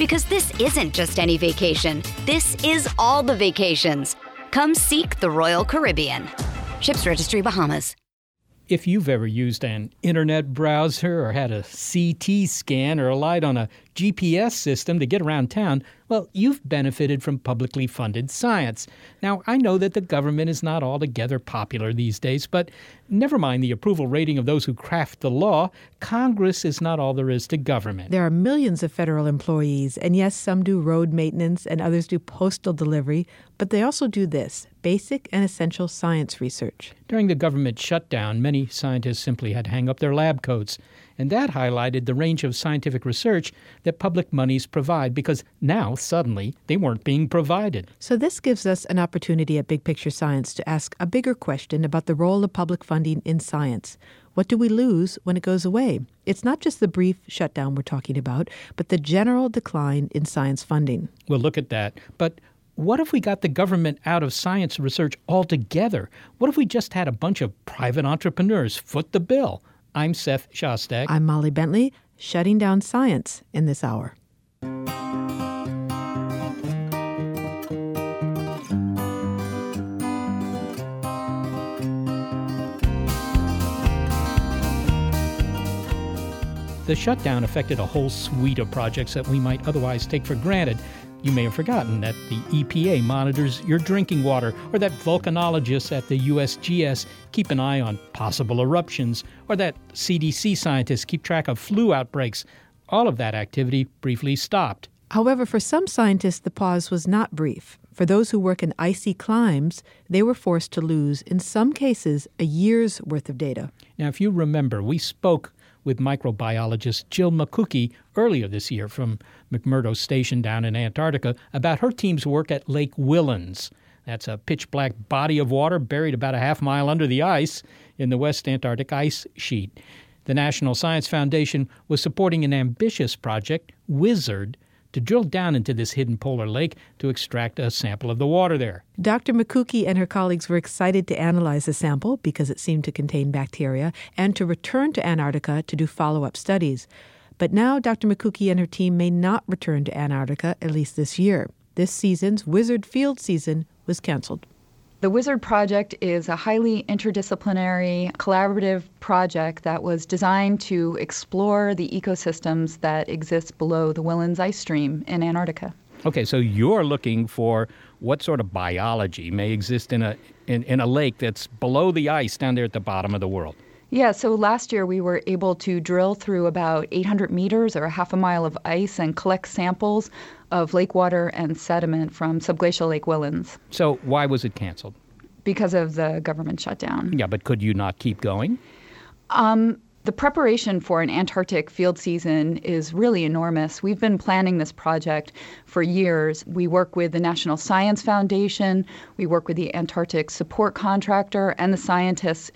Because this isn't just any vacation. This is all the vacations. Come seek the Royal Caribbean. Ships Registry Bahamas if you've ever used an internet browser or had a CT scan or relied on a GPS system to get around town, well, you've benefited from publicly funded science. Now, I know that the government is not altogether popular these days, but never mind the approval rating of those who craft the law, Congress is not all there is to government. There are millions of federal employees, and yes, some do road maintenance and others do postal delivery, but they also do this basic and essential science research. During the government shutdown, many scientists simply had to hang up their lab coats and that highlighted the range of scientific research that public monies provide because now, suddenly, they weren't being provided. So, this gives us an opportunity at Big Picture Science to ask a bigger question about the role of public funding in science. What do we lose when it goes away? It's not just the brief shutdown we're talking about, but the general decline in science funding. We'll look at that. But what if we got the government out of science research altogether? What if we just had a bunch of private entrepreneurs foot the bill? I'm Seth Shostak. I'm Molly Bentley, shutting down science in this hour. The shutdown affected a whole suite of projects that we might otherwise take for granted, you may have forgotten that the EPA monitors your drinking water, or that volcanologists at the USGS keep an eye on possible eruptions, or that CDC scientists keep track of flu outbreaks. All of that activity briefly stopped. However, for some scientists, the pause was not brief. For those who work in icy climes, they were forced to lose, in some cases, a year's worth of data. Now, if you remember, we spoke with microbiologist Jill Mikucki earlier this year from McMurdo Station down in Antarctica about her team's work at Lake Whillans. That's a pitch black body of water buried about a half mile under the ice in the West Antarctic ice sheet. The National Science Foundation was supporting an ambitious project, WISSARD, to drill down into this hidden polar lake to extract a sample of the water there. Dr. Mikucki and her colleagues were excited to analyze the sample because it seemed to contain bacteria and to return to Antarctica to do follow up studies. But now Dr. Mikucki and her team may not return to Antarctica, at least this year. This season's WISSARD Field season was canceled. The WISSARD project is a highly interdisciplinary, collaborative project that was designed to explore the ecosystems that exist below the Whillans ice stream in Antarctica. Okay, so you're looking for what sort of biology may exist in a in, in a lake that's below the ice down there at the bottom of the world. Yeah, so last year we were able to drill through about 800 meters or a half a mile of ice and collect samples of lake water and sediment from subglacial Lake Whillans. So why was it canceled? Because of the government shutdown. Yeah, but could you not keep going? Um, the preparation for an Antarctic field season is really enormous. We've been planning this project for years. We work with the National Science Foundation, we work with the Antarctic Support Contractor, and the scientists.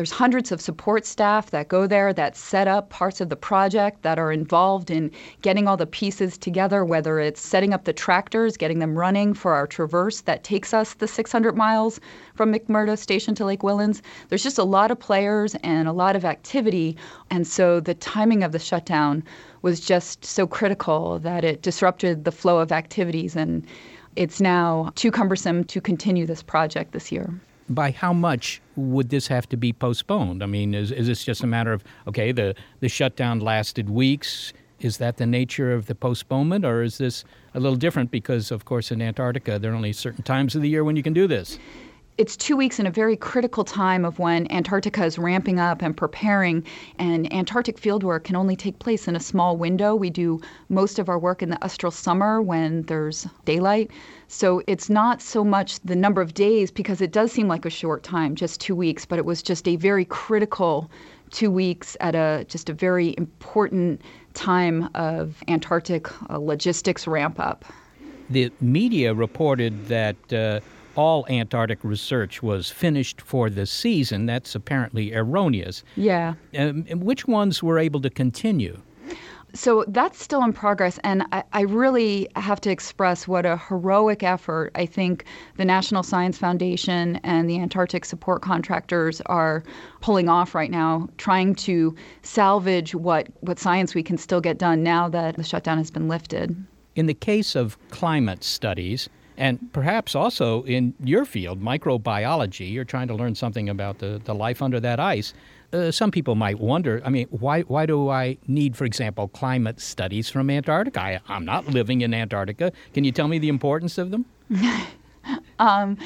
There's hundreds of support staff that go there that set up parts of the project that are involved in getting all the pieces together, whether it's setting up the tractors, getting them running for our traverse that takes us the 600 miles from McMurdo Station to Lake Whillans. There's just a lot of players and a lot of activity. And so the timing of the shutdown was just so critical that it disrupted the flow of activities. And it's now too cumbersome to continue this project this year by how much would this have to be postponed? I mean, is, is this just a matter of, okay, the, the shutdown lasted weeks, Is that the nature of the postponement, or is this a little different because, of course, in Antarctica, there are only certain times of the year when you can do this? It's two weeks in a very critical time of when Antarctica is ramping up and preparing, and Antarctic fieldwork can only take place in a small window. We do most of our work in the austral summer when there's daylight. So it's not so much the number of days because it does seem like a short time, just two weeks, but it was just a very critical two weeks at a just a very important time of Antarctic uh, logistics ramp up. The media reported that. Uh, all Antarctic research was finished for the season. That's apparently erroneous. Yeah. Um, which ones were able to continue? So that's still in progress, and I, I, really have to express what a heroic effort I think the National Science Foundation and the Antarctic support contractors are pulling off right now, trying to salvage what, what science we can still get done now that the shutdown has been lifted. In the case of climate studies, and perhaps also in your field, microbiology, you're trying to learn something about the, the life under that ice. Uh, some people might wonder, I mean, why, why do I need, for example, climate studies from Antarctica? I, I'm not living in Antarctica. Can you tell me the importance of them? um,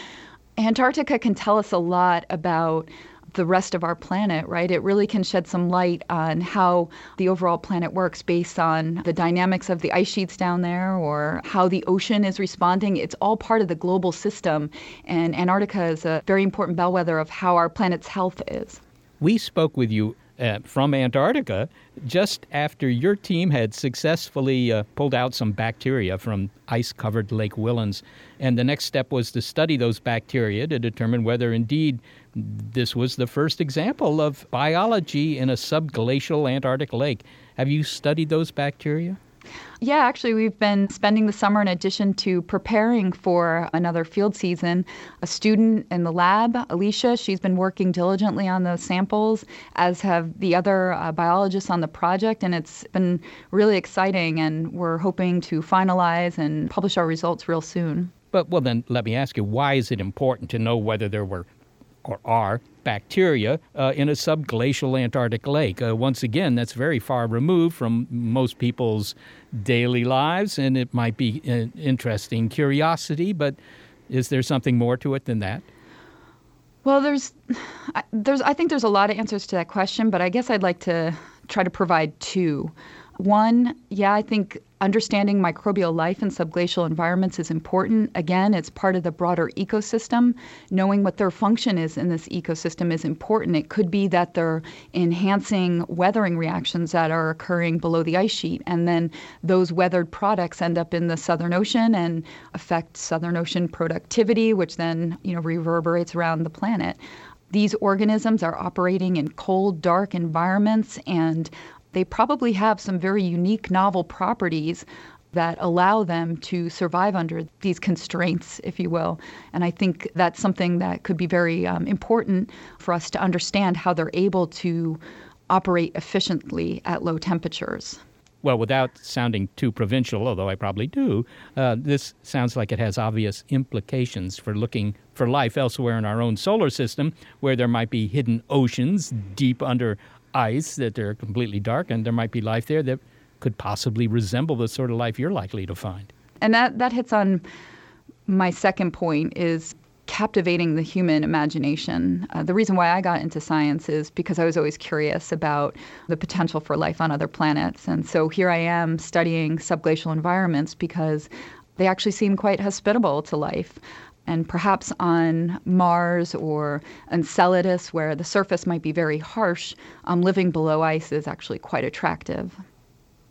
Antarctica can tell us a lot about the rest of our planet, right? It really can shed some light on how the overall planet works based on the dynamics of the ice sheets down there or how the ocean is responding. It's all part of the global system, and Antarctica is a very important bellwether of how our planet's health is. We spoke with you uh, from Antarctica just after your team had successfully uh, pulled out some bacteria from ice covered Lake Whillans. And the next step was to study those bacteria to determine whether indeed this was the first example of biology in a subglacial Antarctic lake. Have you studied those bacteria? Yeah, actually, we've been spending the summer in addition to preparing for another field season. A student in the lab, Alicia, she's been working diligently on those samples, as have the other uh, biologists on the project, and it's been really exciting. And we're hoping to finalize and publish our results real soon. But, well, then let me ask you why is it important to know whether there were or are bacteria uh, in a subglacial Antarctic lake. Uh, once again, that's very far removed from most people's daily lives, and it might be an interesting curiosity, but is there something more to it than that? Well, there's, there's, I think there's a lot of answers to that question, but I guess I'd like to try to provide two. One, yeah, I think understanding microbial life in subglacial environments is important. Again, it's part of the broader ecosystem. Knowing what their function is in this ecosystem is important. It could be that they're enhancing weathering reactions that are occurring below the ice sheet, and then those weathered products end up in the Southern Ocean and affect Southern Ocean productivity, which then you know reverberates around the planet these organisms are operating in cold, dark environments, and they probably have some very unique novel properties that allow them to survive under these constraints, if you will. And I think that's something that could be very um, important for us to understand how they're able to operate efficiently at low temperatures. Well, without sounding too provincial, although I probably do, uh, this sounds like it has obvious implications for looking for life elsewhere in our own solar system, where there might be hidden oceans deep under ice that they're completely dark, and there might be life there that could possibly resemble the sort of life you're likely to find. And that, that hits on my second point is captivating the human imagination. Uh, the reason why I got into science is because I was always curious about the potential for life on other planets. And so here I am studying subglacial environments because they actually seem quite hospitable to life and perhaps on Mars or Enceladus, where the surface might be very harsh, um, living below ice is actually quite attractive.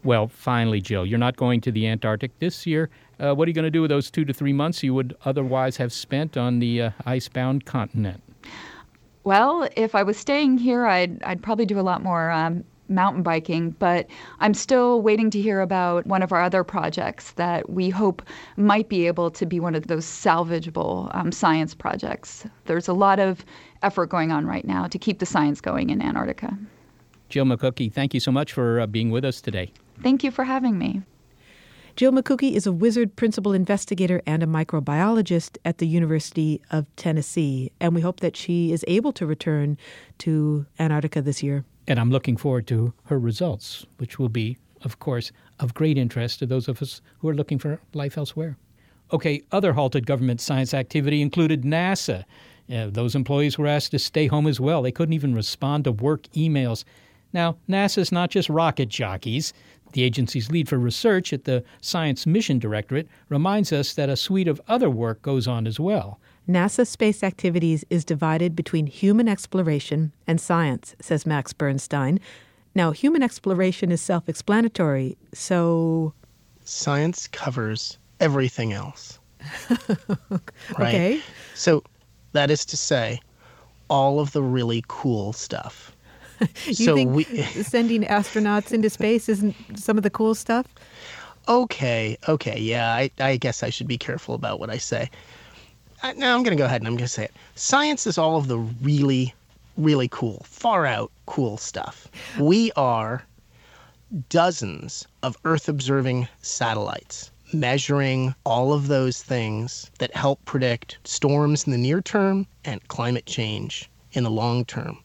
Well, finally, Jill, you're not going to the Antarctic this year. Uh, what are you going to do with those two to three months you would otherwise have spent on the uh, icebound continent? Well, if I was staying here, I'd, I'd probably do a lot more um, mountain biking, but I'm still waiting to hear about one of our other projects that we hope might be able to be one of those salvageable um, science projects. There's a lot of effort going on right now to keep the science going in Antarctica. Jill Mikucki, thank you so much for uh, being with us today. Thank you for having me. Jill Mikucki is a WISSARD principal investigator and a microbiologist at the University of Tennessee, and we hope that she is able to return to Antarctica this year. And I'm looking forward to her results, which will be of course, of great interest to those of us who are looking for life elsewhere. Okay, other halted government science activity included NASA. Uh, those employees were asked to stay home as well. They couldn't even respond to work emails. Now, NASA's not just rocket jockeys. The agency's lead for research at the Science Mission Directorate reminds us that a suite of other work goes on as well. NASA space activities is divided between human exploration and science, says Max Bernstein. Now, human exploration is self explanatory, so. Science covers everything else. right? Okay. So, that is to say, all of the really cool stuff. you so think we, sending astronauts into space isn't some of the cool stuff? Okay, okay, yeah, I, I guess I should be careful about what I say. Uh, now I'm going to go ahead and I'm going to say it. Science is all of the really, really cool, far out cool stuff. We are dozens of Earth observing satellites measuring all of those things that help predict storms in the near term and climate change in the long term.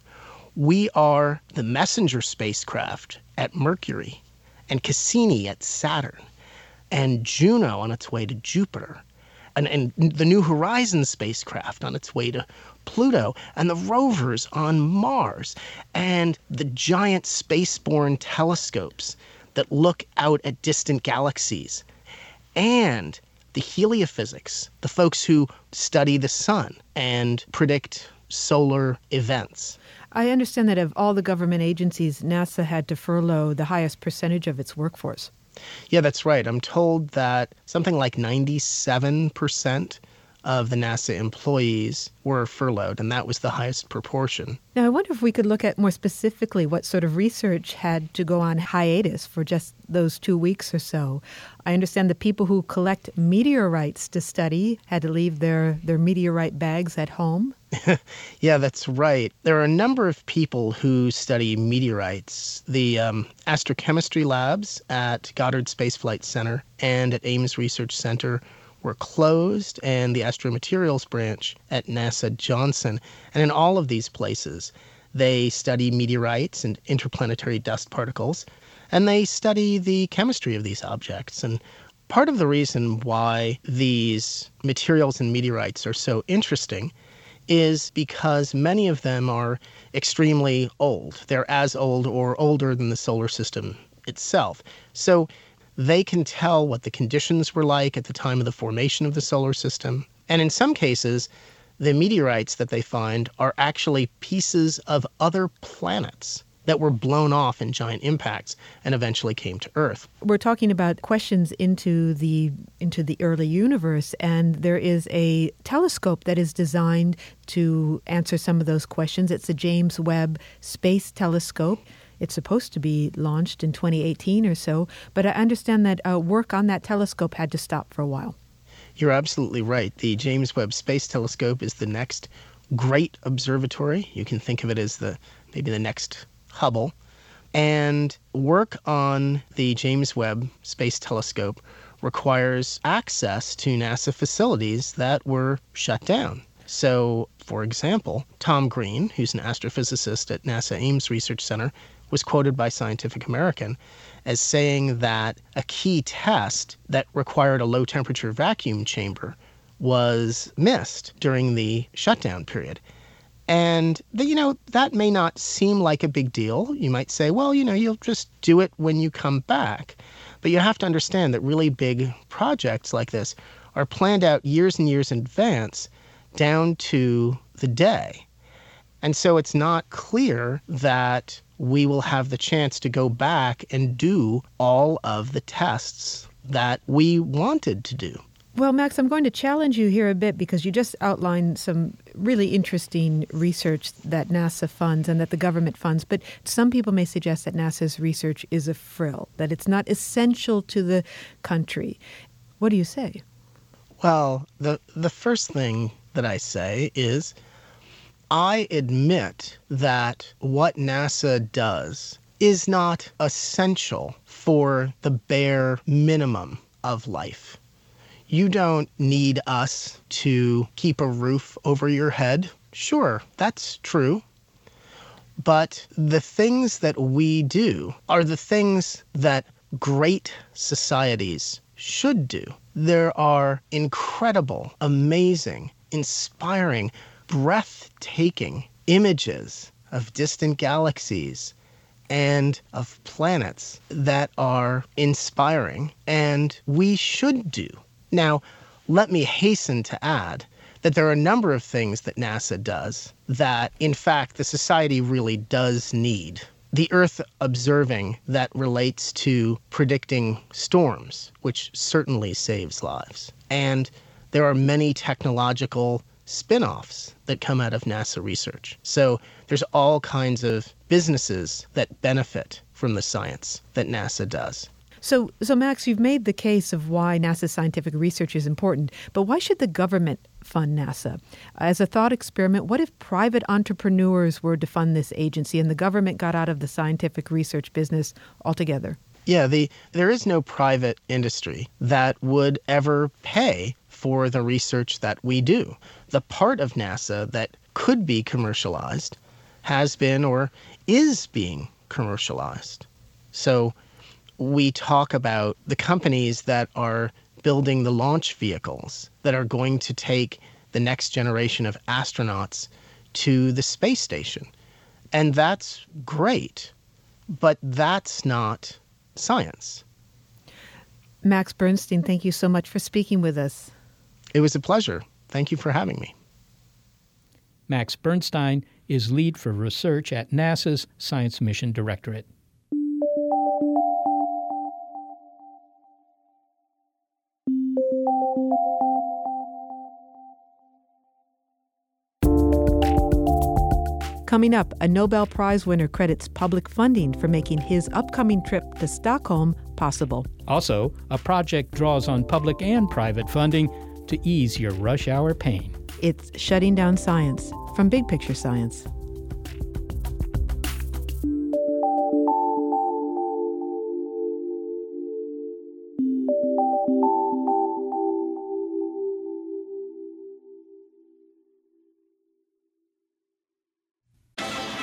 We are the messenger spacecraft at Mercury, and Cassini at Saturn, and Juno on its way to Jupiter, and, and the New Horizons spacecraft on its way to Pluto, and the rovers on Mars, and the giant spaceborne telescopes that look out at distant galaxies, and the heliophysics, the folks who study the sun and predict solar events. I understand that of all the government agencies, NASA had to furlough the highest percentage of its workforce. Yeah, that's right. I'm told that something like 97% of the NASA employees were furloughed, and that was the highest proportion. Now, I wonder if we could look at more specifically what sort of research had to go on hiatus for just those two weeks or so. I understand the people who collect meteorites to study had to leave their, their meteorite bags at home. yeah, that's right. There are a number of people who study meteorites. The um, astrochemistry labs at Goddard Space Flight Center and at Ames Research Center were closed, and the astromaterials branch at NASA Johnson. And in all of these places, they study meteorites and interplanetary dust particles, and they study the chemistry of these objects. And part of the reason why these materials and meteorites are so interesting is because many of them are extremely old. They're as old or older than the solar system itself. So they can tell what the conditions were like at the time of the formation of the solar system. And in some cases, the meteorites that they find are actually pieces of other planets that were blown off in giant impacts and eventually came to Earth. We're talking about questions into the into the early universe and there is a telescope that is designed to answer some of those questions. It's the James Webb Space Telescope. It's supposed to be launched in 2018 or so, but I understand that uh, work on that telescope had to stop for a while. You're absolutely right. The James Webb Space Telescope is the next great observatory. You can think of it as the maybe the next Hubble. And work on the James Webb Space Telescope requires access to NASA facilities that were shut down. So, for example, Tom Greene, who's an astrophysicist at NASA Ames Research Center, was quoted by Scientific American as saying that a key test that required a low temperature vacuum chamber was missed during the shutdown period. And, the, you know, that may not seem like a big deal. You might say, well, you know, you'll just do it when you come back. But you have to understand that really big projects like this are planned out years and years in advance down to the day. And so it's not clear that we will have the chance to go back and do all of the tests that we wanted to do. Well, Max, I'm going to challenge you here a bit because you just outlined some really interesting research that NASA funds and that the government funds. But some people may suggest that NASA's research is a frill, that it's not essential to the country. What do you say? Well, the, the first thing that I say is I admit that what NASA does is not essential for the bare minimum of life. You don't need us to keep a roof over your head. Sure, that's true. But the things that we do are the things that great societies should do. There are incredible, amazing, inspiring, breathtaking images of distant galaxies and of planets that are inspiring and we should do. Now, let me hasten to add that there are a number of things that NASA does that, in fact, the society really does need. The Earth observing that relates to predicting storms, which certainly saves lives. And there are many technological spin offs that come out of NASA research. So there's all kinds of businesses that benefit from the science that NASA does. So, so Max, you've made the case of why NASA's scientific research is important, but why should the government fund NASA? As a thought experiment, what if private entrepreneurs were to fund this agency and the government got out of the scientific research business altogether? Yeah, the there is no private industry that would ever pay for the research that we do. The part of NASA that could be commercialized has been or is being commercialized. So we talk about the companies that are building the launch vehicles that are going to take the next generation of astronauts to the space station. And that's great, but that's not science. Max Bernstein, thank you so much for speaking with us. It was a pleasure. Thank you for having me. Max Bernstein is lead for research at NASA's Science Mission Directorate. Coming up, a Nobel Prize winner credits public funding for making his upcoming trip to Stockholm possible. Also, a project draws on public and private funding to ease your rush hour pain. It's Shutting Down Science from Big Picture Science.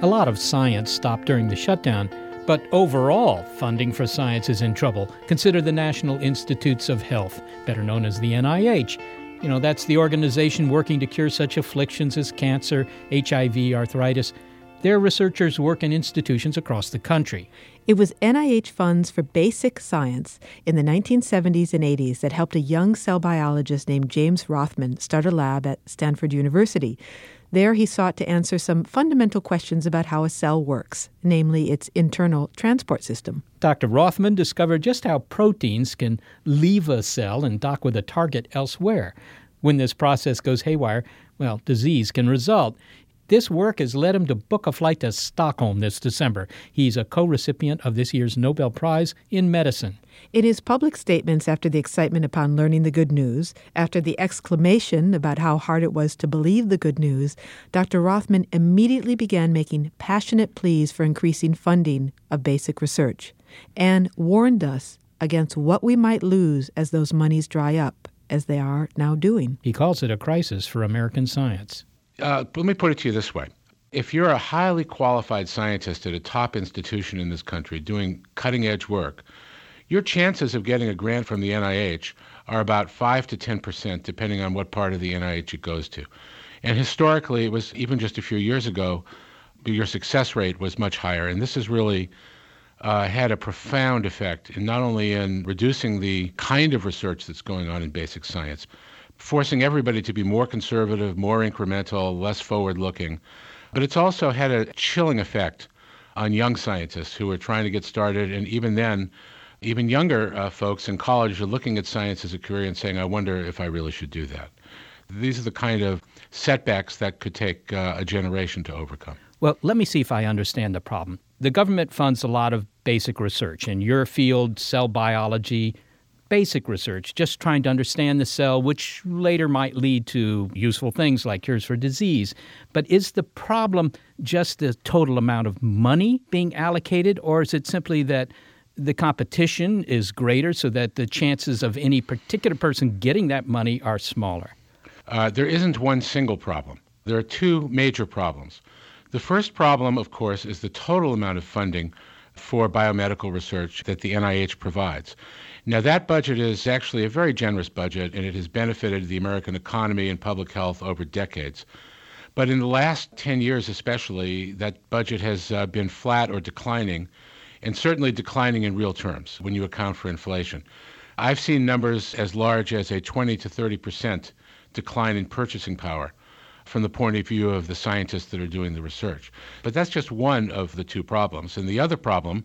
A lot of science stopped during the shutdown, but overall, funding for science is in trouble. Consider the National Institutes of Health, better known as the NIH. You know, that's the organization working to cure such afflictions as cancer, HIV, arthritis. Their researchers work in institutions across the country. It was NIH funds for basic science in the 1970s and 80s that helped a young cell biologist named James Rothman start a lab at Stanford University. There, he sought to answer some fundamental questions about how a cell works, namely its internal transport system. Dr. Rothman discovered just how proteins can leave a cell and dock with a target elsewhere. When this process goes haywire, well, disease can result. This work has led him to book a flight to Stockholm this December. He's a co recipient of this year's Nobel Prize in Medicine. In his public statements after the excitement upon learning the good news, after the exclamation about how hard it was to believe the good news, Dr. Rothman immediately began making passionate pleas for increasing funding of basic research and warned us against what we might lose as those monies dry up, as they are now doing. He calls it a crisis for American science. Uh, let me put it to you this way. If you're a highly qualified scientist at a top institution in this country doing cutting edge work, your chances of getting a grant from the NIH are about 5 to 10%, depending on what part of the NIH it goes to. And historically, it was even just a few years ago, your success rate was much higher. And this has really uh, had a profound effect in not only in reducing the kind of research that's going on in basic science, forcing everybody to be more conservative, more incremental, less forward looking, but it's also had a chilling effect on young scientists who are trying to get started. And even then, even younger uh, folks in college are looking at science as a career and saying, I wonder if I really should do that. These are the kind of setbacks that could take uh, a generation to overcome. Well, let me see if I understand the problem. The government funds a lot of basic research in your field, cell biology, basic research, just trying to understand the cell, which later might lead to useful things like cures for disease. But is the problem just the total amount of money being allocated, or is it simply that the competition is greater so that the chances of any particular person getting that money are smaller? Uh, there isn't one single problem. There are two major problems. The first problem, of course, is the total amount of funding for biomedical research that the NIH provides. Now, that budget is actually a very generous budget, and it has benefited the American economy and public health over decades. But in the last 10 years, especially, that budget has uh, been flat or declining, and certainly declining in real terms when you account for inflation. I've seen numbers as large as a 20 to 30 percent decline in purchasing power from the point of view of the scientists that are doing the research. But that's just one of the two problems. And the other problem,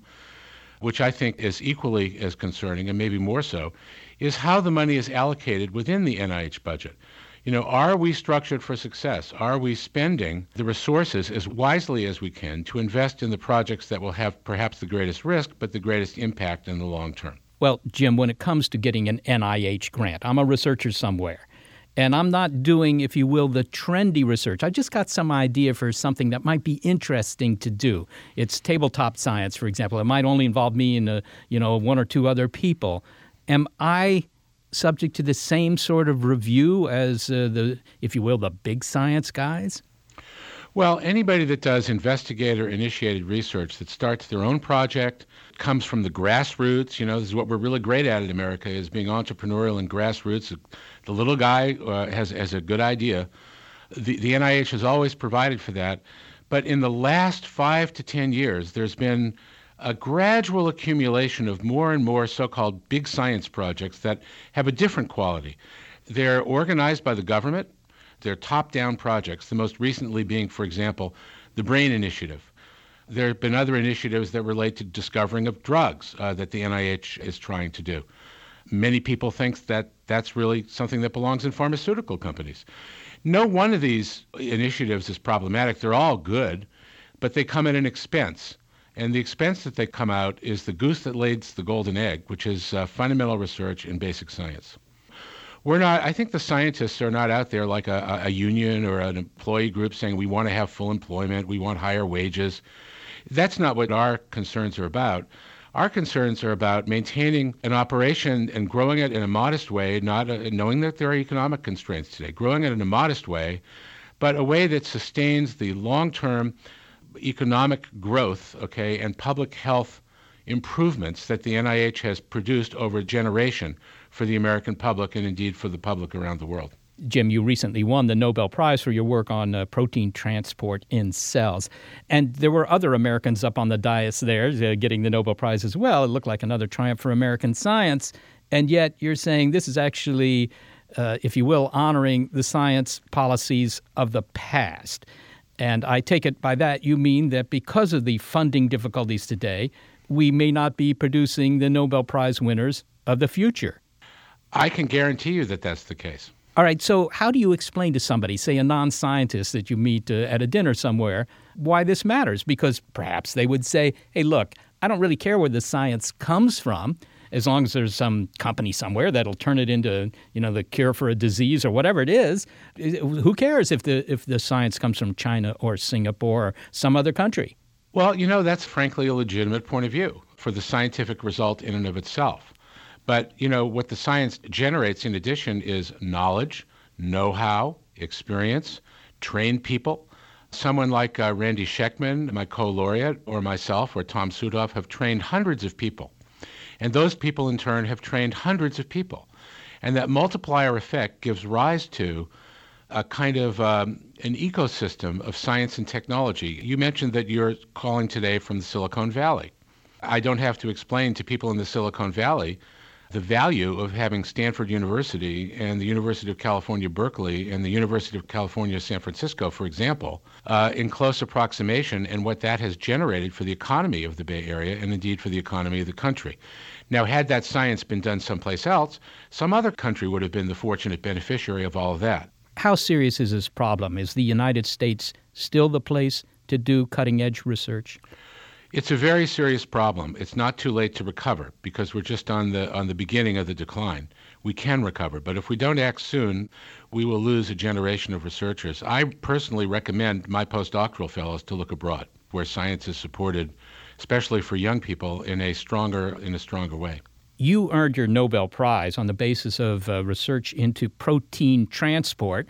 which I think is equally as concerning and maybe more so, is how the money is allocated within the NIH budget. You know, are we structured for success? Are we spending the resources as wisely as we can to invest in the projects that will have perhaps the greatest risk, but the greatest impact in the long term? Well, Jim, when it comes to getting an NIH grant, I'm a researcher somewhere. And I'm not doing, if you will, the trendy research. I just got some idea for something that might be interesting to do. It's tabletop science, for example. It might only involve me and, a, you know, one or two other people. Am I subject to the same sort of review as uh, the, if you will, the big science guys? Well, anybody that does investigator initiated research that starts their own project, comes from the grassroots, you know, this is what we're really great at in America is being entrepreneurial and grassroots. The little guy uh, has, has a good idea. The, the NIH has always provided for that. But in the last five to 10 years, there's been a gradual accumulation of more and more so called big science projects that have a different quality. They're organized by the government, they're top down projects, the most recently being, for example, the BRAIN Initiative. There have been other initiatives that relate to discovering of drugs uh, that the NIH is trying to do. Many people think that that's really something that belongs in pharmaceutical companies. No one of these initiatives is problematic. They're all good, but they come at an expense. And the expense that they come out is the goose that lays the golden egg, which is uh, fundamental research in basic science. We're not i think the scientists are not out there like a, a union or an employee group saying we want to have full employment we want higher wages. That's not what our concerns are about. Our concerns are about maintaining an operation and growing it in a modest way not a, uh, knowing that there are economic constraints today growing it in a modest way but a way that sustains the long-term economic growth okay and public health improvements that the NIH has produced over a generation for the American public and indeed for the public around the world. Jim, you recently won the Nobel Prize for your work on uh, protein transport in cells. And there were other Americans up on the dais there uh, getting the Nobel Prize as well. It looked like another triumph for American science. And yet you're saying this is actually, uh, if you will, honoring the science policies of the past. And I take it by that you mean that because of the funding difficulties today, we may not be producing the Nobel Prize winners of the future. I can guarantee you that that's the case. All right, so how do you explain to somebody, say a non scientist that you meet uh, at a dinner somewhere, why this matters? Because perhaps they would say, hey, look, I don't really care where the science comes from. As long as there's some company somewhere that'll turn it into, you know, the cure for a disease or whatever it is, who cares if the if the science comes from China or Singapore or some other country? Well, you know, that's frankly a legitimate point of view for the scientific result in and of itself. But, you know, what the science generates in addition is knowledge, know how, experience, trained people. Someone like uh, Randy Schekman, my co laureate, or myself, or Tom Südhof have trained hundreds of people. And those people, in turn, have trained hundreds of people. And that multiplier effect gives rise to a kind of um, an ecosystem of science and technology. You mentioned that you're calling today from the Silicon Valley. I don't have to explain to people in the Silicon Valley the value of having Stanford University and the University of California, Berkeley, and the University of California, San Francisco, for example, uh, in close approximation and what that has generated for the economy of the Bay Area and indeed for the economy of the country. Now, had that science been done someplace else, some other country would have been the fortunate beneficiary of all of that. How serious is this problem? Is the United States still the place to do cutting edge research? It's a very serious problem. It's not too late to recover because we're just on the on the beginning of the decline. We can recover, but if we don't act soon, we will lose a generation of researchers. I personally recommend my postdoctoral fellows to look abroad, where science is supported, especially for young people, in a stronger in a stronger way. You earned your Nobel Prize on the basis of uh, research into protein transport,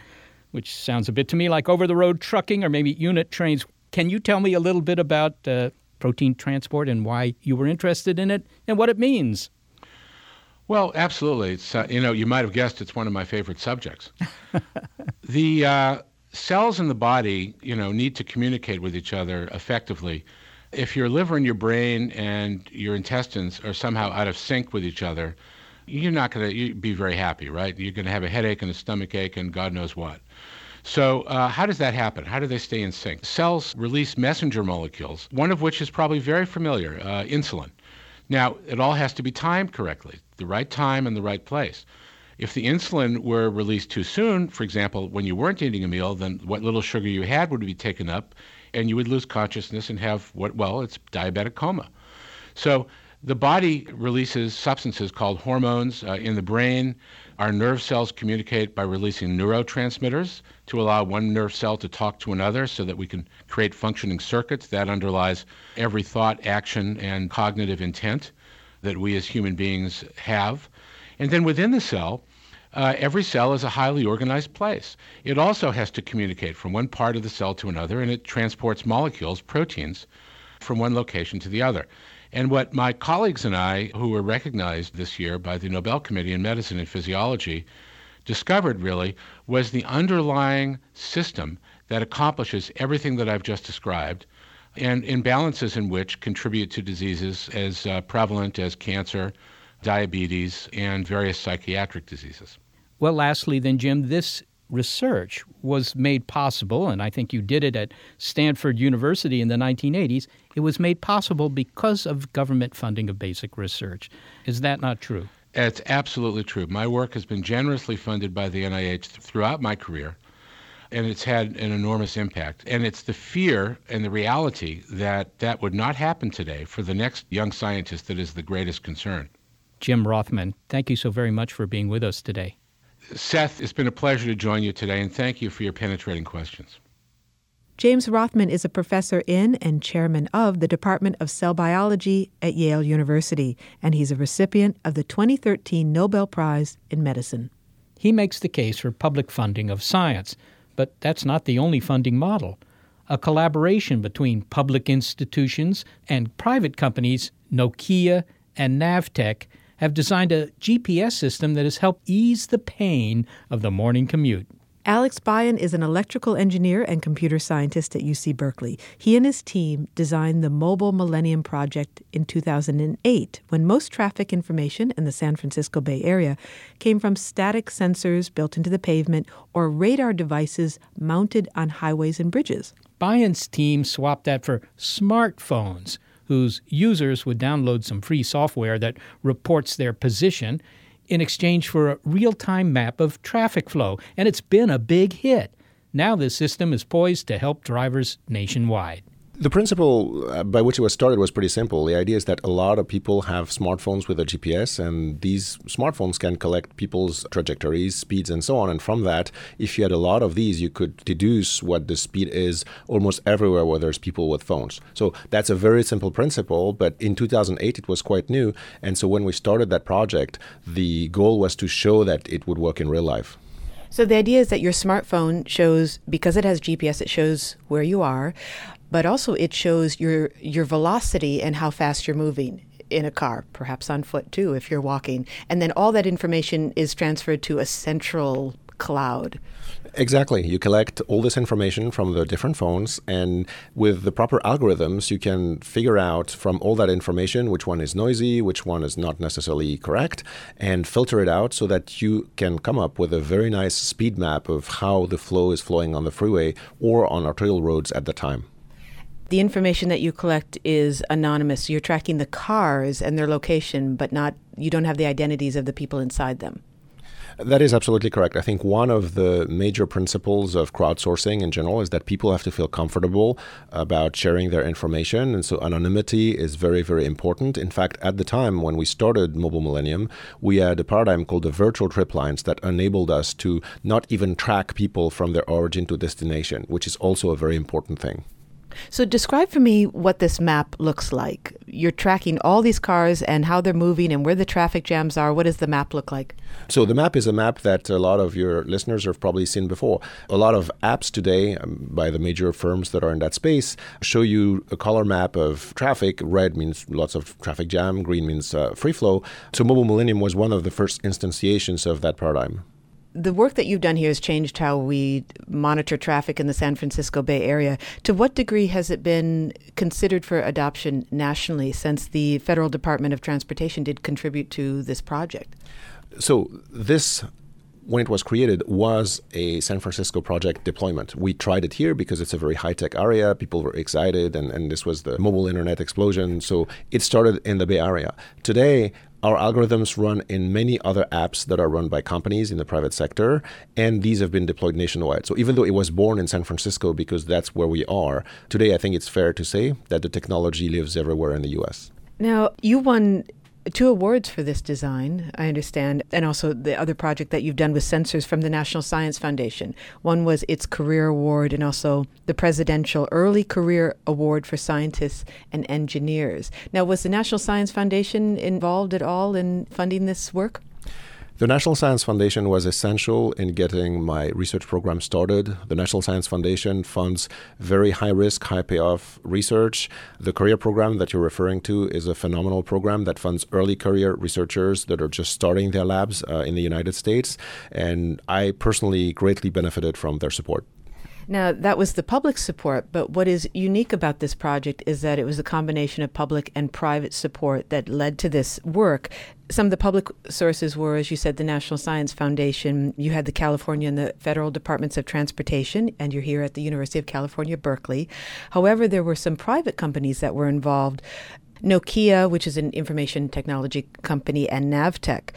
which sounds a bit to me like over the road trucking or maybe unit trains. Can you tell me a little bit about uh, protein transport and why you were interested in it and what it means. Well, absolutely. It's, uh, you know, you might have guessed it's one of my favorite subjects. the uh, cells in the body, you know, need to communicate with each other effectively. If your liver and your brain and your intestines are somehow out of sync with each other, you're not going to be very happy, right? You're going to have a headache and a stomach ache and God knows what. So, uh, how does that happen? How do they stay in sync? Cells release messenger molecules, one of which is probably very familiar uh, insulin. Now, it all has to be timed correctly, the right time and the right place. If the insulin were released too soon, for example, when you weren't eating a meal, then what little sugar you had would be taken up and you would lose consciousness and have what, well, it's diabetic coma. So, the body releases substances called hormones uh, in the brain. Our nerve cells communicate by releasing neurotransmitters to allow one nerve cell to talk to another so that we can create functioning circuits that underlies every thought, action, and cognitive intent that we as human beings have. And then within the cell, uh, every cell is a highly organized place. It also has to communicate from one part of the cell to another, and it transports molecules, proteins, from one location to the other. And what my colleagues and I, who were recognized this year by the Nobel Committee in Medicine and Physiology, discovered really was the underlying system that accomplishes everything that I've just described and imbalances in which contribute to diseases as uh, prevalent as cancer, diabetes, and various psychiatric diseases. Well, lastly, then, Jim, this research was made possible, and I think you did it at Stanford University in the 1980s. It was made possible because of government funding of basic research. Is that not true? It's absolutely true. My work has been generously funded by the NIH throughout my career, and it's had an enormous impact. And it's the fear and the reality that that would not happen today for the next young scientist that is the greatest concern. Jim Rothman, thank you so very much for being with us today. Seth, it's been a pleasure to join you today, and thank you for your penetrating questions. James Rothman is a professor in and chairman of the Department of Cell Biology at Yale University, and he's a recipient of the 2013 Nobel Prize in Medicine. He makes the case for public funding of science, but that's not the only funding model. A collaboration between public institutions and private companies, Nokia and Navteq, have designed a GPS system that has helped ease the pain of the morning commute. Alex Bayen is an electrical engineer and computer scientist at UC Berkeley. He and his team designed the Mobile Millennium Project in 2008 when most traffic information in the San Francisco Bay Area came from static sensors built into the pavement or radar devices mounted on highways and bridges. Bayen's team swapped that for smartphones whose users would download some free software that reports their position in exchange for a real time map of traffic flow. And it's been a big hit. Now, this system is poised to help drivers nationwide. The principle uh, by which it was started was pretty simple. The idea is that a lot of people have smartphones with a GPS, and these smartphones can collect people's trajectories, speeds, and so on. And from that, if you had a lot of these, you could deduce what the speed is almost everywhere where there's people with phones. So that's a very simple principle, but in 2008 it was quite new. And so when we started that project, the goal was to show that it would work in real life. So the idea is that your smartphone shows, because it has GPS, it shows where you are but also it shows your your velocity and how fast you're moving in a car, perhaps on foot too if you're walking. And then all that information is transferred to a central cloud. Exactly. You collect all this information from the different phones, and with the proper algorithms, you can figure out from all that information which one is noisy, which one is not necessarily correct, and filter it out so that you can come up with a very nice speed map of how the flow is flowing on the freeway or on arterial roads at the time the information that you collect is anonymous. You're tracking the cars and their location, but not you don't have the identities of the people inside them. That is absolutely correct. I think one of the major principles of crowdsourcing in general is that people have to feel comfortable about sharing their information. And so anonymity is very, very important. In fact, at the time when we started Mobile Millennium, we had a paradigm called the virtual trip lines that enabled us to not even track people from their origin to destination, which is also a very important thing. So, describe for me what this map looks like. You're tracking all these cars and how they're moving and where the traffic jams are. What does the map look like? So, the map is a map that a lot of your listeners have probably seen before. A lot of apps today um, by the major firms that are in that space show you a color map of traffic. Red means lots of traffic jam, green means uh, free flow. So, Mobile Millennium was one of the first instantiations of that paradigm the work that you've done here has changed how we monitor traffic in the San Francisco Bay Area. To what degree has it been considered for adoption nationally since the Federal Department of Transportation did contribute to this project? So, this when it was created was a San Francisco project deployment. We tried it here because it's a very high tech area. People were excited, and, and this was the mobile internet explosion. So it started in the Bay Area. Today, our algorithms run in many other apps that are run by companies in the private sector, and these have been deployed nationwide. So even though it was born in San Francisco because that's where we are, today I think it's fair to say that the technology lives everywhere in the US. Now, you won two awards for this design, I understand, and also the other project that you've done with sensors from the National Science Foundation. One was its Career Award and also the Presidential Early Career Award for Scientists and Engineers. Now, was the National Science Foundation involved at all in funding this work? The National Science Foundation was essential in getting my research program started. The National Science Foundation funds very high risk, high payoff research. The career program that you're referring to is a phenomenal program that funds early career researchers that are just starting their labs uh, in the United States. And I personally greatly benefited from their support. Now, that was the public support, but what is unique about this project is that it was a combination of public and private support that led to this work. Some of the public sources were, as you said, the National Science Foundation. You had the California and the Federal Departments of Transportation, and you're here at the University of California, Berkeley. However, there were some private companies that were involved Nokia, which is an information technology company, and Navteq.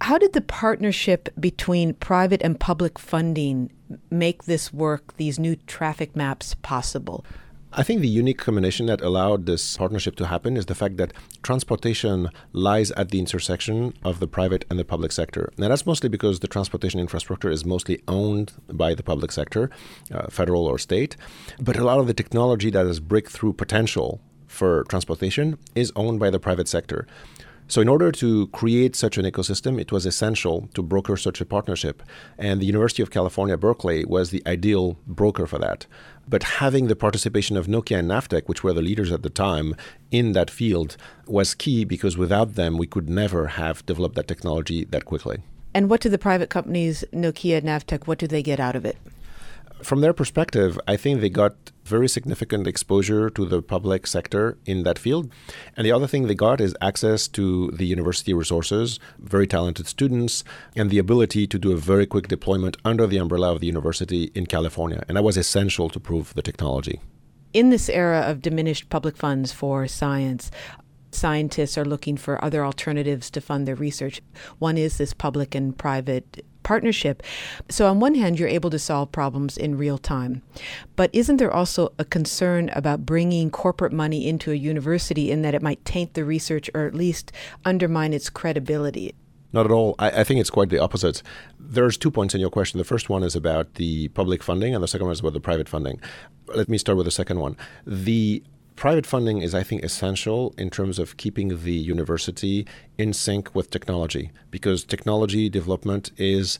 How did the partnership between private and public funding make this work, these new traffic maps, possible? I think the unique combination that allowed this partnership to happen is the fact that transportation lies at the intersection of the private and the public sector. Now, that's mostly because the transportation infrastructure is mostly owned by the public sector, uh, federal or state. But a lot of the technology that has breakthrough potential for transportation is owned by the private sector. So, in order to create such an ecosystem, it was essential to broker such a partnership. And the University of California, Berkeley was the ideal broker for that. But having the participation of Nokia and Navteq, which were the leaders at the time in that field, was key because without them, we could never have developed that technology that quickly. And what do the private companies, Nokia and Navteq, what do they get out of it? From their perspective, I think they got very significant exposure to the public sector in that field. And the other thing they got is access to the university resources, very talented students, and the ability to do a very quick deployment under the umbrella of the university in California. And that was essential to prove the technology. In this era of diminished public funds for science, scientists are looking for other alternatives to fund their research. One is this public and private partnership. So, on one hand, you're able to solve problems in real time. But isn't there also a concern about bringing corporate money into a university in that it might taint the research or at least undermine its credibility? Not at all. I, I, think it's quite the opposite. There's two points in your question. The first one is about the public funding, and the second one is about the private funding. Let me start with the second one. The private funding is, I think, essential in terms of keeping the university in sync with technology because technology development is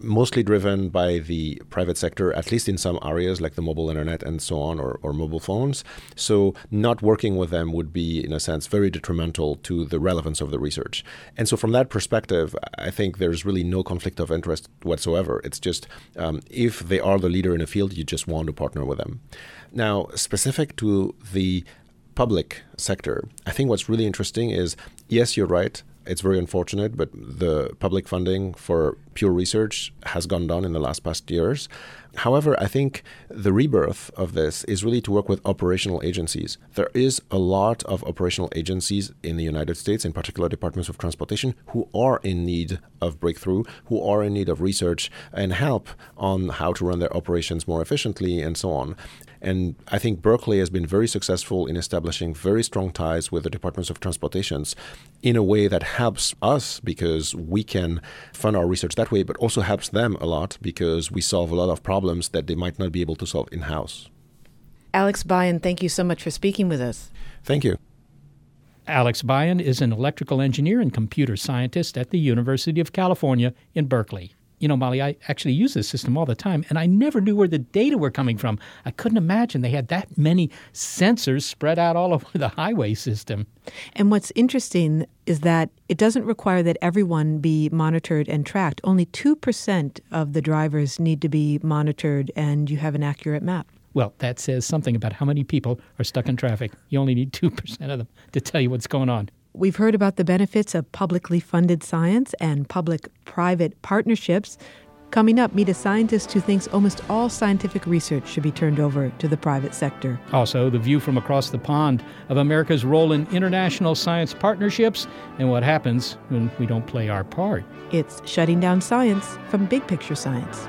mostly driven by the private sector, at least in some areas like the mobile internet and so on, or, or mobile phones. So, not working with them would be, in a sense, very detrimental to the relevance of the research. And so, from that perspective, I think there's really no conflict of interest whatsoever. It's just um, if they are the leader in a field, you just want to partner with them. Now, specific to the public sector, I think what's really interesting is yes, you're right. It's very unfortunate, but the public funding for pure research has gone down in the last past years. However, I think the rebirth of this is really to work with operational agencies. There is a lot of operational agencies in the United States, in particular departments of transportation, who are in need of breakthrough, who are in need of research and help on how to run their operations more efficiently and so on. And I think Berkeley has been very successful in establishing very strong ties with the departments of transportations in a way that helps us because we can fund our research that way, but also helps them a lot because we solve a lot of problems that they might not be able to solve in house. Alex Bayen, thank you so much for speaking with us. Thank you. Alex Bayen is an electrical engineer and computer scientist at the University of California in Berkeley you know, Molly, I actually use this system all the time, and I never knew where the data were coming from. I couldn't imagine they had that many sensors spread out all over the highway system. And what's interesting is that it doesn't require that everyone be monitored and tracked. Only 2% of the drivers need to be monitored, and you have an accurate map. Well, that says something about how many people are stuck in traffic. You only need 2% of them to tell you what's going on. We've heard about the benefits of publicly funded science and public private partnerships. Coming up, meet a scientist who thinks almost all scientific research should be turned over to the private sector. Also, the view from across the pond of America's role in international science partnerships and what happens when we don't play our part. It's Shutting Down Science from Big Picture Science.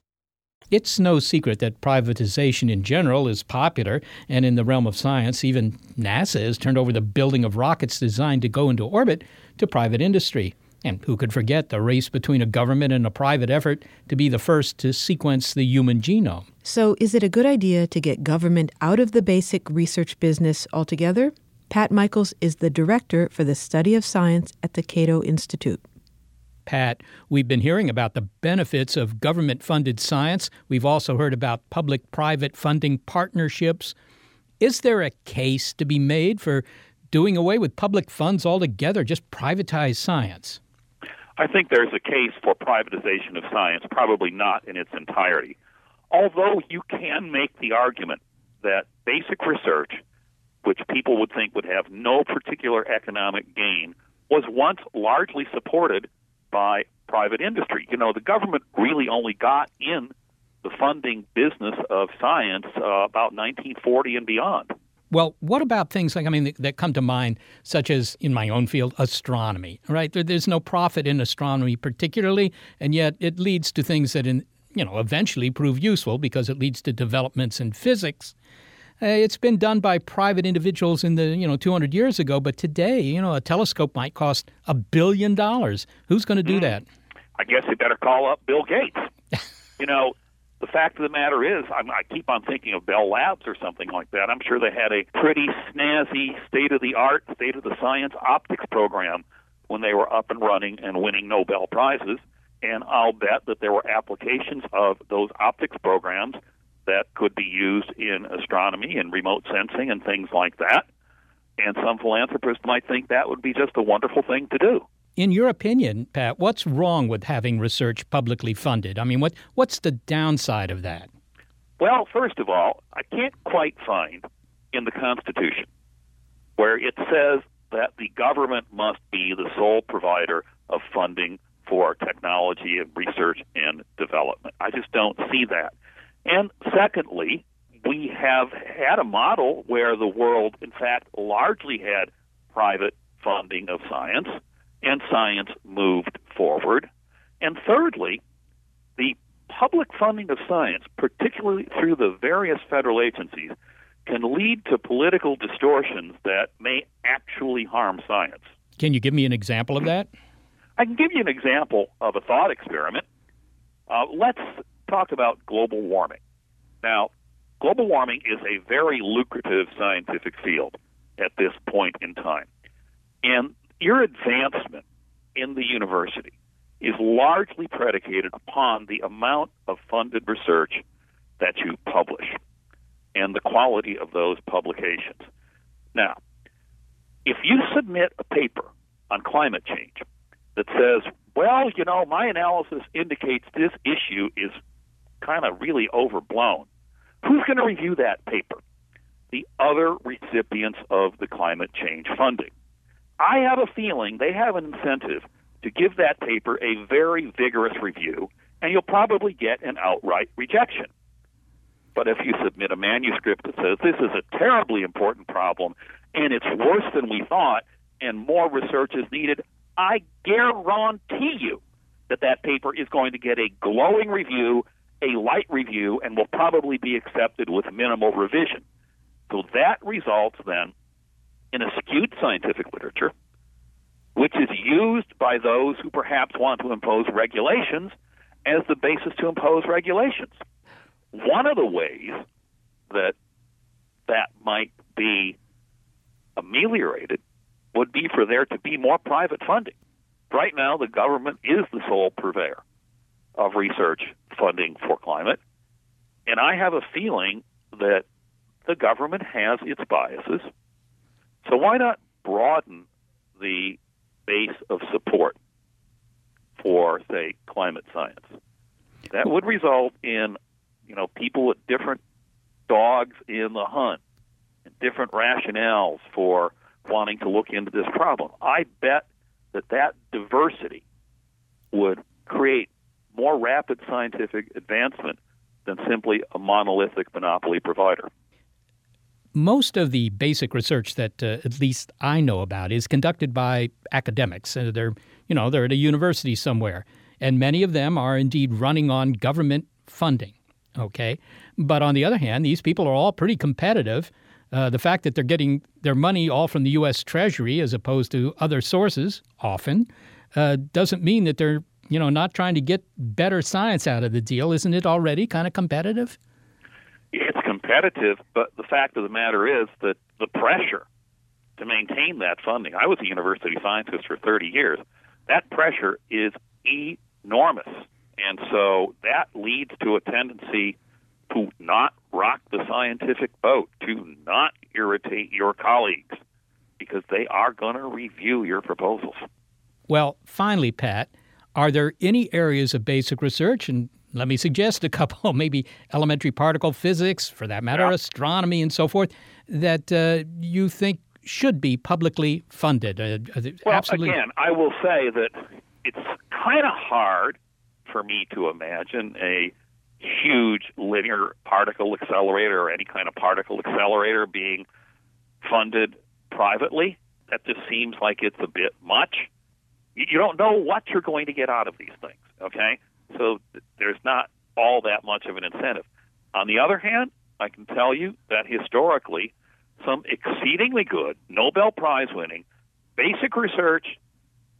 It's no secret that privatization in general is popular, and in the realm of science, even NASA has turned over the building of rockets designed to go into orbit to private industry. And who could forget the race between a government and a private effort to be the first to sequence the human genome? So, is it a good idea to get government out of the basic research business altogether? Pat Michaels is the director for the study of science at the Cato Institute. Pat, we've been hearing about the benefits of government funded science. We've also heard about public private funding partnerships. Is there a case to be made for doing away with public funds altogether, just privatize science? I think there's a case for privatization of science, probably not in its entirety. Although you can make the argument that basic research, which people would think would have no particular economic gain, was once largely supported by private industry. You know, the government really only got in the funding business of science uh, about 1940 and beyond. Well, what about things like, I mean, that come to mind, such as in my own field, astronomy, right? There's no profit in astronomy particularly, and yet it leads to things that, in, you know, eventually prove useful because it leads to developments in physics. Uh, it's been done by private individuals in the you know 200 years ago, but today you know a telescope might cost a billion dollars. Who's going to do mm. that? I guess you better call up Bill Gates. you know, the fact of the matter is, I'm, I keep on thinking of Bell Labs or something like that. I'm sure they had a pretty snazzy, state of the art, state of the science optics program when they were up and running and winning Nobel prizes. And I'll bet that there were applications of those optics programs that could be used in astronomy and remote sensing and things like that. And some philanthropists might think that would be just a wonderful thing to do. In your opinion, Pat, what's wrong with having research publicly funded? I mean, what what's the downside of that? Well, first of all, I can't quite find in the Constitution where it says that the government must be the sole provider of funding for technology and research and development. I just don't see that. And secondly, we have had a model where the world, in fact, largely had private funding of science, and science moved forward. And thirdly, the public funding of science, particularly through the various federal agencies, can lead to political distortions that may actually harm science. Can you give me an example of that? I can give you an example of a thought experiment Uh, let's talk about global warming. Now, global warming is a very lucrative scientific field at this point in time. And your advancement in the university is largely predicated upon the amount of funded research that you publish and the quality of those publications. Now, if you submit a paper on climate change that says, well, you know, my analysis indicates this issue is kind of really overblown, who's going to review that paper? The other recipients of the climate change funding. I have a feeling they have an incentive to give that paper a very vigorous review, and you'll probably get an outright rejection. But if you submit a manuscript that says this is a terribly important problem and it's worse than we thought and more research is needed, I guarantee you that that paper is going to get a glowing review, a light review, and will probably be accepted with minimal revision. So that results then in a skewed scientific literature, which is used by those who perhaps want to impose regulations as the basis to impose regulations. One of the ways that that might be ameliorated would be for there to be more private funding. Right now, the government is the sole purveyor of research funding for climate, and I have a feeling that the government has its biases. So why not broaden the base of support for, say, climate science? That would result in you know, people with different dogs in the hunt and different rationales for wanting to look into this problem. I bet that that diversity would create more rapid scientific advancement than simply a monolithic monopoly provider. Most of the basic research that uh, at least I know about is conducted by academics. Uh, they're, you know, they're at a university somewhere, and many of them are indeed running on government funding. Okay. But on the other hand, these people are all pretty competitive. Uh, the fact that they're getting their money all from the U.S. Treasury as opposed to other sources often uh, doesn't mean that they're you know not trying to get better science out of the deal. Isn't it already kind of competitive? It's competitive, but the fact of the matter is that the pressure to maintain that funding. I was a university scientist for 30 years. That pressure is enormous. And so that leads to a tendency to not rock the scientific boat, to not irritate your colleagues, because they are going to review your proposals. Well, finally, Pat, are there any areas of basic research, and let me suggest a couple, maybe elementary particle physics, for that matter, yeah. astronomy, and so forth, that uh, you think should be publicly funded? Uh, well, absolutely. again, I will say that it's kind of hard for me to imagine a huge linear particle accelerator or any kind of particle accelerator being funded privately. That just seems like it's a bit much. You don't know what you're going to get out of these things, okay? So there's not all that much of an incentive. On the other hand, I can tell you that historically, some exceedingly good Nobel Prize winning basic research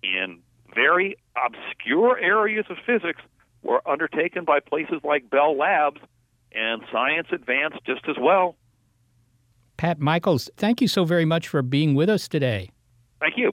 in very obscure areas of physics were undertaken by places like Bell Labs, and science advanced just as well. Pat Michaels, thank you so very much for being with us today. Thank you.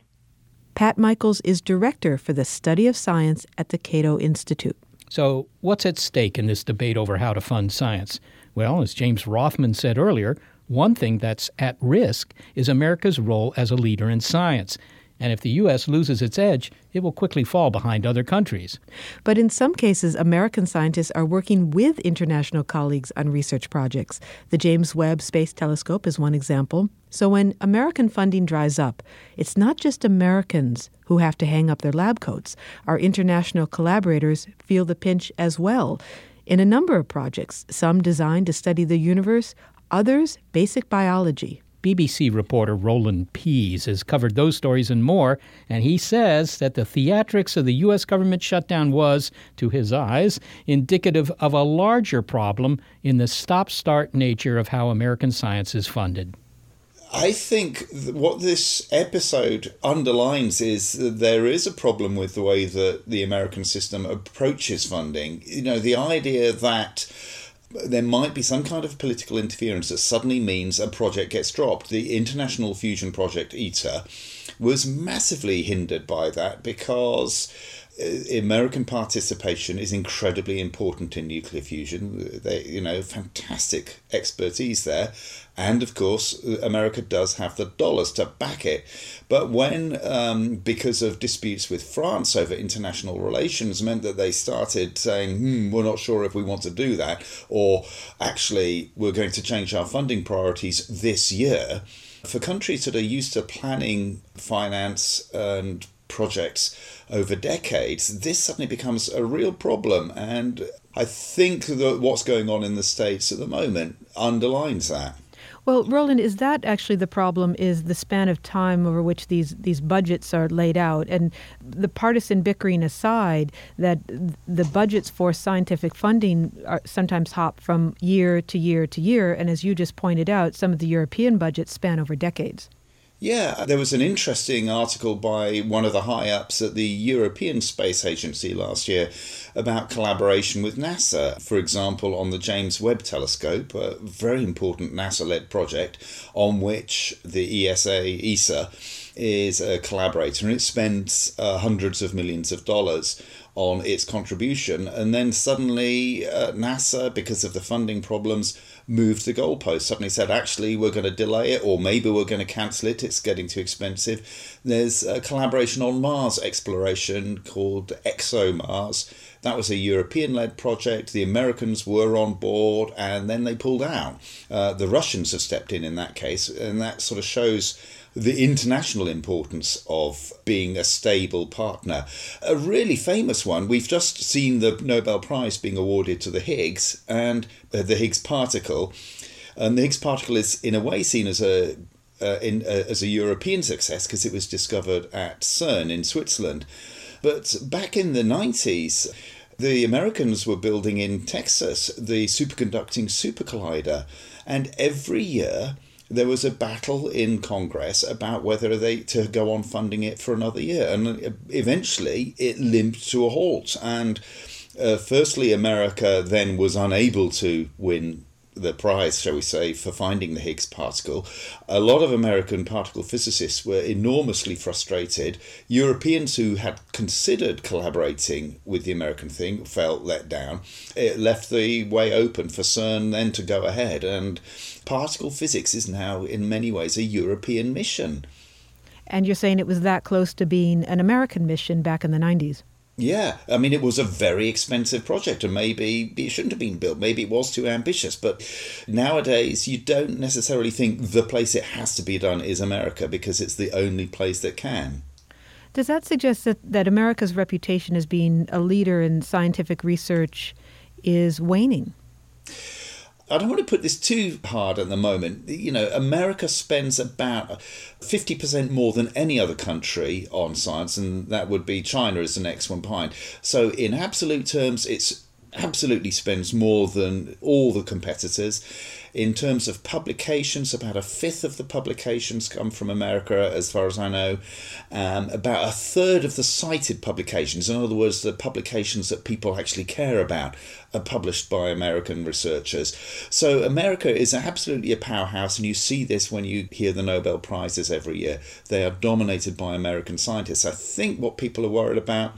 Pat Michaels is director for the study of science at the Cato Institute. So, what's at stake in this debate over how to fund science? Well, as James Rothman said earlier, one thing that's at risk is America's role as a leader in science. And if the U.S. loses its edge, it will quickly fall behind other countries. But in some cases, American scientists are working with international colleagues on research projects. The James Webb Space Telescope is one example. So when American funding dries up, it's not just Americans who have to hang up their lab coats. Our international collaborators feel the pinch as well. In a number of projects, some designed to study the universe, others basic biology. BBC reporter Roland Pease has covered those stories and more, and he says that the theatrics of the U.S. government shutdown was, to his eyes, indicative of a larger problem in the stop start nature of how American science is funded. I think what this episode underlines is that there is a problem with the way that the American system approaches funding. You know, the idea that there might be some kind of political interference that suddenly means a project gets dropped. The International Fusion Project, ITER, was massively hindered by that because uh, American participation is incredibly important in nuclear fusion. They, you know, fantastic expertise there, and of course, America does have the dollars to back it. But when, um, because of disputes with France over international relations, meant that they started saying, hmm, we're not sure if we want to do that, or actually, we're going to change our funding priorities this year. For countries that are used to planning finance and projects over decades, this suddenly becomes a real problem. And I think that what's going on in the States at the moment underlines that. Well, Roland, is that actually the problem? Is the span of time over which these these budgets are laid out, and the partisan bickering aside, that the budgets for scientific funding are sometimes hop from year to year to year, and as you just pointed out, some of the European budgets span over decades. Yeah, there was an interesting article by one of the high ups at the European Space Agency last year about collaboration with NASA. For example, on the James Webb Telescope, a very important NASA led project on which the ESA, ESA, is a collaborator and it spends uh, hundreds of millions of dollars on its contribution. And then suddenly, uh, NASA, because of the funding problems, moved the goalpost, suddenly said, actually, we're going to delay it, or maybe we're going to cancel it, it's getting too expensive. There's a collaboration on Mars exploration called ExoMars. That was a European led project. The Americans were on board and then they pulled out. Uh, the Russians have stepped in in that case, and that sort of shows the international importance of being a stable partner. A really famous one, we've just seen the Nobel Prize being awarded to the Higgs and uh, the Higgs particle. And the Higgs particle is, in a way, seen as a uh, in, uh, as a European success because it was discovered at CERN in Switzerland. But back in the 90s, the Americans were building in Texas the superconducting super collider, and every year there was a battle in Congress about whether they to go on funding it for another year, and eventually it limped to a halt. And uh, firstly, America then was unable to win the prize, shall we say, for finding the Higgs particle. A lot of American particle physicists were enormously frustrated. Europeans who had considered collaborating with the American thing felt let down. It left the way open for CERN then to go ahead, and particle physics is now, in many ways, a European mission. And you're saying it was that close to being an American mission back in the 90s? Yeah, I mean, it was a very expensive project, and maybe it shouldn't have been built. Maybe it was too ambitious. But nowadays, you don't necessarily think the place it has to be done is America because it's the only place that can. Does that suggest that, that America's reputation as being a leader in scientific research is waning? I don't want to put this too hard at the moment. You know, America spends about 50% more than any other country on science, and that would be China as the next one behind. So, in absolute terms, it's absolutely spends more than all the competitors. In terms of publications, about a fifth of the publications come from America, as far as I know. Um, about a third of the cited publications, in other words, the publications that people actually care about, are published by American researchers. So America is absolutely a powerhouse, and you see this when you hear the Nobel Prizes every year. They are dominated by American scientists. I think what people are worried about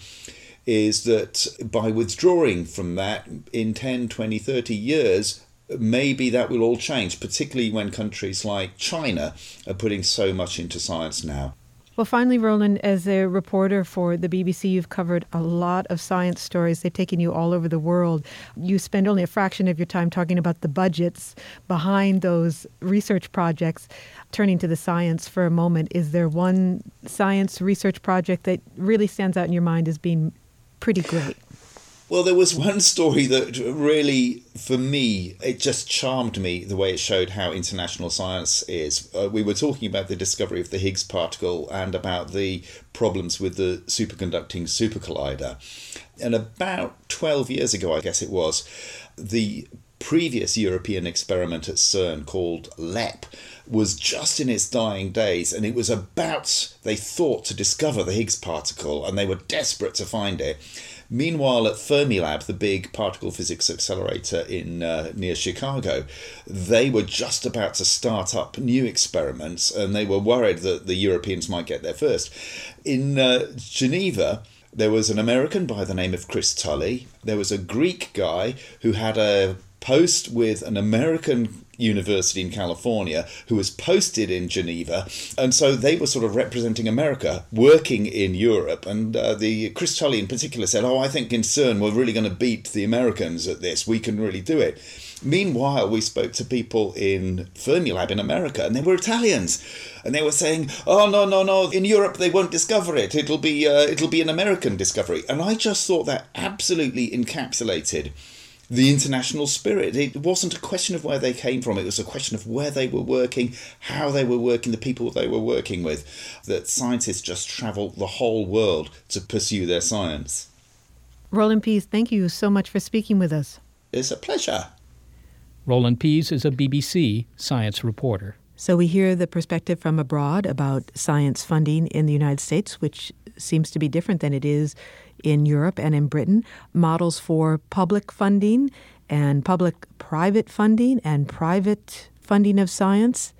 is that by withdrawing from that in 10, 20, 30 years, maybe that will all change, particularly when countries like China are putting so much into science now. Well, finally, Roland, as a reporter for the BBC, you've covered a lot of science stories. They've taken you all over the world. You spend only a fraction of your time talking about the budgets behind those research projects. Turning to the science for a moment, is there one science research project that really stands out in your mind as being pretty great? Well, there was one story that really, for me, it just charmed me the way it showed how international science is. Uh, we were talking about the discovery of the Higgs particle and about the problems with the superconducting super collider. And about 12 years ago, I guess it was, the previous European experiment at CERN called LEP was just in its dying days and it was about, they thought, to discover the Higgs particle and they were desperate to find it. Meanwhile, at Fermilab, the big particle physics accelerator in uh, near Chicago, they were just about to start up new experiments, and they were worried that the Europeans might get there first. In uh, Geneva, there was an American by the name of Chris Tully. There was a Greek guy who had a post with an American university in California who was posted in Geneva. And so they were sort of representing America working in Europe. And uh, the Chris Tully in particular said, Oh, I think in CERN we're really going to beat the Americans at this. We can really do it. Meanwhile, we spoke to people in Fermilab in America, and they were Italians, and they were saying, "Oh no, no, no! In Europe, they won't discover it. It'll be, uh, it'll be an American discovery." And I just thought that absolutely encapsulated the international spirit. It wasn't a question of where they came from, it was a question of where they were working, how they were working, the people they were working with. That scientists just travel the whole world to pursue their science. Roland Pease, thank you so much for speaking with us. It's a pleasure. Roland Pease is a BBC science reporter. So we hear the perspective from abroad about science funding in the United States, which seems to be different than it is in Europe and in Britain, models for public funding and public private funding and private funding of science.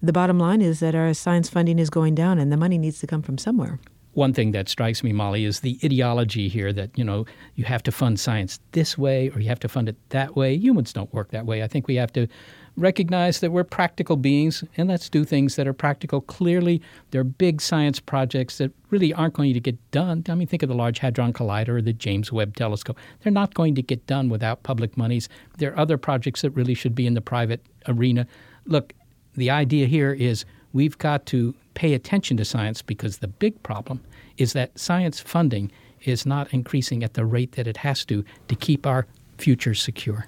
The bottom line is that our science funding is going down and the money needs to come from somewhere. One thing that strikes me, Molly, is the ideology here that, you know, you have to fund science this way or you have to fund it that way. Humans don't work that way. I think we have to recognize that we're practical beings and let's do things that are practical. Clearly, there are big science projects that really aren't going to get done. I mean, think of the Large Hadron Collider or the James Webb Telescope. They're not going to get done without public monies. There are other projects that really should be in the private arena. Look, the idea here is we've got to pay attention to science because the big problem is that science funding is not increasing at the rate that it has to to keep our future secure.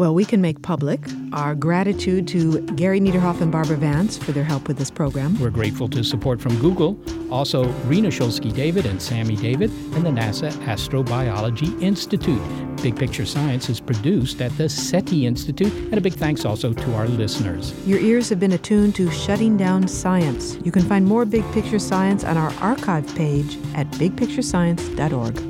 Well, we can make public our gratitude to Gary Niederhoff and Barbara Vance for their help with this program. We're grateful to support from Google, also Rena Shulsky David and Sammy David, and the NASA Astrobiology Institute. Big Picture Science is produced at the SETI Institute, and a big thanks also to our listeners. Your ears have been attuned to Shutting Down Science. You can find more Big Picture Science on our archive page at bigpicturescience.org.